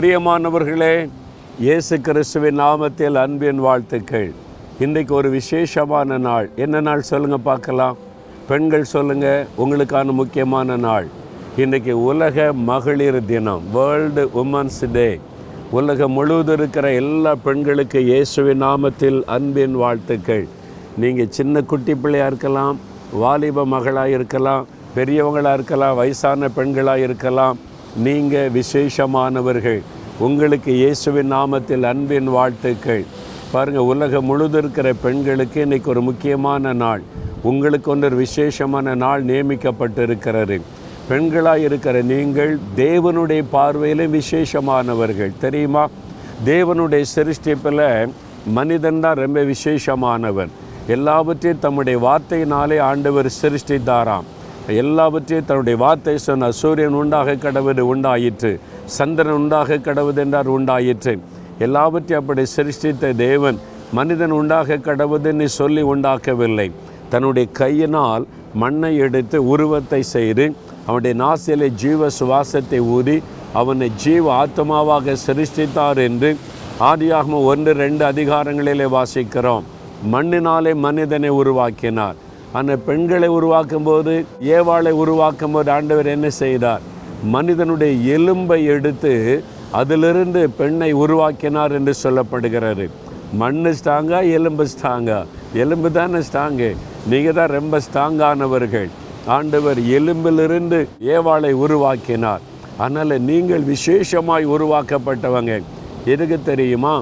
பிரியமானவர்களே இயேசு கிறிஸ்துவின் நாமத்தில் அன்பின் வாழ்த்துக்கள். இன்றைக்கு ஒரு விசேஷமான நாள். என்ன நாள் சொல்லுங்கள் பார்க்கலாம். பெண்கள் சொல்லுங்கள் உங்களுக்கான முக்கியமான நாள். இன்றைக்கி உலக மகளிர் தினம் வேர்ல்டு உமன்ஸ் டே உலகம் முழுவதும் இருக்கிற எல்லா பெண்களுக்கு இயேசுவின் நாமத்தில் அன்பின் வாழ்த்துக்கள். நீங்கள் சின்ன குட்டி பிள்ளையாக இருக்கலாம் வாலிப மகளாக இருக்கலாம் பெரியவங்களாக இருக்கலாம் வயசான பெண்களாக இருக்கலாம் நீங்கள் விசேஷமானவர்கள். உங்களுக்கு இயேசுவின் நாமத்தில் அன்பின் வாழ்த்துக்கள். பாருங்கள் உலகம் முழுதும் இருக்கிற பெண்களுக்கு இன்றைக்கி ஒரு முக்கியமான நாள். உங்களுக்கு ஒன்று ஒரு விசேஷமான நாள் நியமிக்கப்பட்டிருக்கிறது. பெண்களாக இருக்கிற நீங்கள் தேவனுடைய பார்வையில் விசேஷமானவர்கள். தெரியுமா? தேவனுடைய சிருஷ்டிப்பில் மனிதன் தான் ரொம்ப விசேஷமானவன். எல்லாவற்றையும் தம்முடைய வார்த்தையினாலே ஆண்டவர் சிருஷ்டித்தாராம். எல்லாவற்றையும் தன்னுடைய வார்த்தை சொன்ன சூரியன் உண்டாக கடவுது உண்டாயிற்று. சந்திரன் உண்டாக கடவுது என்றார் உண்டாயிற்று. எல்லாவற்றையும் அப்படி சிருஷ்டித்த தேவன் மனிதன் உண்டாக கடவுதுன்னு சொல்லி உண்டாக்கவில்லை. தன்னுடைய கையினால் மண்ணை எடுத்து உருவத்தை செய்து அவனுடைய நாசிலே ஜீவ சுவாசத்தை ஊறி அவனை ஜீவ ஆத்மாவாக சிருஷ்டித்தார் என்று ஆதியாகம ஒன்று ரெண்டு அதிகாரங்களிலே வாசிக்கிறோம். மண்ணினாலே மனிதனை உருவாக்கினார். ஆனால் பெண்களை உருவாக்கும் போது ஏவாளை உருவாக்கும் போது ஆண்டவர் என்ன செய்தார்? மனிதனுடைய எலும்பை எடுத்து அதிலிருந்து பெண்ணை உருவாக்கினார் என்று சொல்லப்படுகிறது. மண்ணு ஸ்ட்ராங்கா எலும்பு ஸ்ட்ராங்கா எலும்பு தானே ஸ்ட்ராங்கு நீங்கள் தான் ரொம்ப ஸ்ட்ராங்கானவர்கள் ஆண்டவர் எலும்பிலிருந்து ஏவாளை உருவாக்கினார். அதனால் நீங்கள் விசேஷமாய் உருவாக்கப்பட்டவங்க. எதுக்கு தெரியுமா?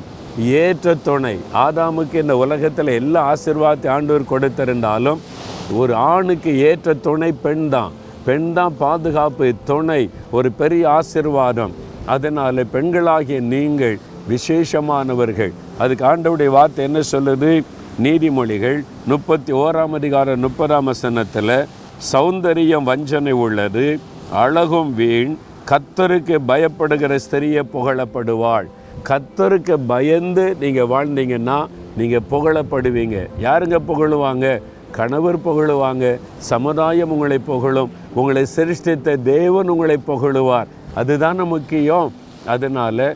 ஏற்ற துணை. ஆதாமுக்கு இந்த உலகத்தில் எல்லா ஆசிர்வாதத்தை ஆண்டவர் கொடுத்திருந்தாலும் ஒரு ஆணுக்கு ஏற்ற துணை பெண் தான் பெண் தான் பாதுகாப்பு துணை ஒரு பெரிய ஆசிர்வாதம். அதனால் பெண்களாகிய நீங்கள் விசேஷமானவர்கள். அதுக்கு ஆண்டவுடைய வார்த்தை என்ன சொல்லுது? நீதிமொழிகள் முப்பத்தி ஓராம் அதிகாரம் முப்பதாம் வசனத்தில் சௌந்தரியம் வஞ்சனை உள்ளது அழகும் வீண் கத்தருக்கு பயப்படுகிற ஸ்திரியை புகழப்படுவாள். கத்தருக்கு பயந்து நீங்கள் வாழ்ந்தீங்கன்னா நீங்கள் புகழப்படுவீங்க. யாருங்க புகழுவாங்க? கணவர் புகழுவாங்க சமுதாயம் உங்களை புகழும் உங்களை சிருஷ்டித்த தேவன் உங்களை புகழுவார். அதுதானே முக்கியம். அதனால்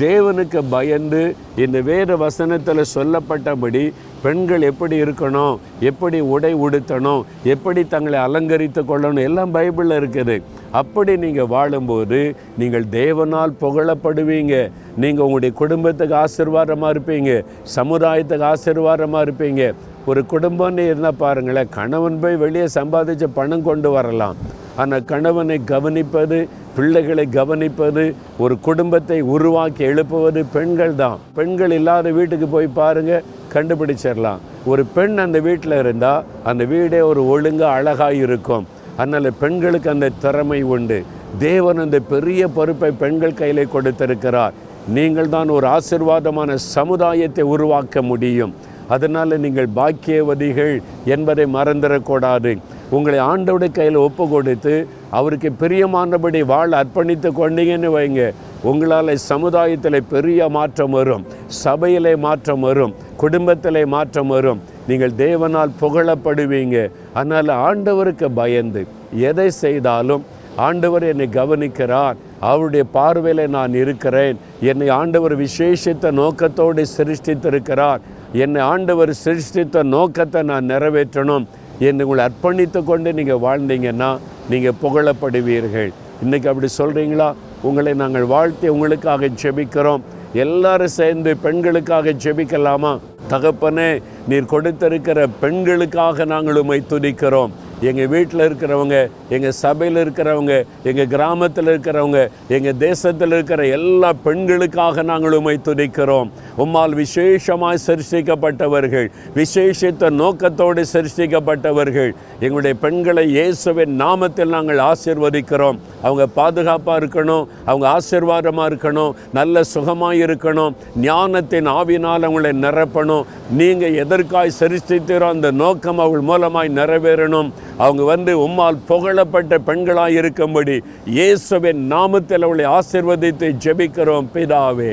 தேவனுக்கு பயந்து இந்த வேத வசனத்தில் சொல்லப்பட்டபடி பெண்கள் எப்படி இருக்கணும் எப்படி உடை உடுத்தணும் எப்படி தங்களை அலங்கரித்து கொள்ளணும் எல்லாம் பைபிளில் இருக்குது. அப்படி நீங்கள் வாழும்போது நீங்கள் தேவனால் புகழப்படுவீங்க. நீங்கள் உங்களுடைய குடும்பத்துக்கு ஆசீர்வாதமாக இருப்பீங்க சமுதாயத்துக்கு ஆசீர்வாதமாக இருப்பீங்க. ஒரு குடும்பம்னு இருந்தால் பாருங்களேன் கணவன் போய் வெளியே சம்பாதிச்ச பணம் கொண்டு வரலாம். ஆனால் கணவனை கவனிப்பது பிள்ளைகளை கவனிப்பது ஒரு குடும்பத்தை உருவாக்கி எழுப்புவது பெண்கள் தான். பெண்கள் இல்லாத வீட்டுக்கு போய் பாருங்க கண்டுபிடிச்சிடலாம். ஒரு பெண் அந்த வீட்டில் இருந்தால் அந்த வீடே ஒரு ஒழுங்காக அழகாக இருக்கும். அதனால் பெண்களுக்கு அந்த திறமை உண்டு. தேவன் அந்த பெரிய பொறுப்பை பெண்கள் கையில் கொடுத்திருக்கிறார். நீங்கள் தான் ஒரு ஆசிர்வாதமான சமுதாயத்தை உருவாக்க முடியும். அதனால் நீங்கள் பாக்கியவதிகள் என்பதை மறந்துடக்கூடாது. உங்களை ஆண்டவுடைய கையில் ஒப்பு கொடுத்து அவருக்கு பிரியமானபடி வாழ் அர்ப்பணித்து கொண்டீங்கன்னு வைங்க. உங்களால் சமுதாயத்தில் பெரிய மாற்றம் வரும். சபையிலே மாற்றம் வரும். குடும்பத்திலே மாற்றம் வரும். நீங்கள் தேவனால் புகழப்படுவீங்க. அதனால் ஆண்டவருக்கு பயந்து எதை செய்தாலும் ஆண்டவர் என்னை கவனிக்கிறார். அவருடைய பார்வையில் நான் இருக்கிறேன். என்னை ஆண்டவர் விசேஷித்த நோக்கத்தோடு சிருஷ்டித்திருக்கிறார். என்னை ஆண்டவர் சிருஷ்டித்த நோக்கத்தை நான் நிறைவேற்றணும் என்று உங்களை அர்ப்பணித்து கொண்டு நீங்கள் வாழ்ந்தீங்கன்னா நீங்கள் புகழப்படுவீர்கள். இன்றைக்கி அப்படி சொல்கிறீங்களா உங்களை நாங்கள் வாழ்த்தி உங்களுக்காக ஜெபிக்கிறோம். எல்லாரும் சேர்ந்து பெண்களுக்காக ஜெபிக்கலாமா? தகப்பனே நீர் கொடுத்திருக்கிற பெண்களுக்காக நாங்கள் உம்மை துதிக்கிறோம். எங்கள் வீட்டில் இருக்கிறவங்க எங்கள் சபையில் இருக்கிறவங்க எங்கள் கிராமத்தில் இருக்கிறவங்க எங்கள் தேசத்தில் இருக்கிற எல்லா பெண்களுக்காக நாங்கள் உம்மை துதிக்கிறோம். உம்மால் விசேஷமாய் சிருஷ்டிக்கப்பட்டவர்கள் விசேஷித்த நோக்கத்தோடு சிருஷ்டிக்கப்பட்டவர்கள். எங்களுடைய பெண்களை இயேசுவின் நாமத்தில் நாங்கள் ஆசிர்வதிக்கிறோம். அவங்க பாதுகாப்பாக இருக்கணும் அவங்க ஆசிர்வாதமாக இருக்கணும் நல்ல சுகமாக இருக்கணும் ஞானத்தின் ஆவினால் அவங்களை நிரப்பணும். நீங்கள் எதற்காய் சிருஷ்டித்தீரோ அந்த நோக்கம் அவள் மூலமாய் நிறைவேறணும். அவங்க வந்து உம்மால் புகழப்பட்ட பெண்களாக இருக்கும்படி இயேசுவின் நாமத்தில் அவளை ஆசிர்வதித்து ஜெபிக்கிறோம். பிதாவே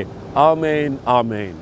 ஆமேன் ஆமேன்.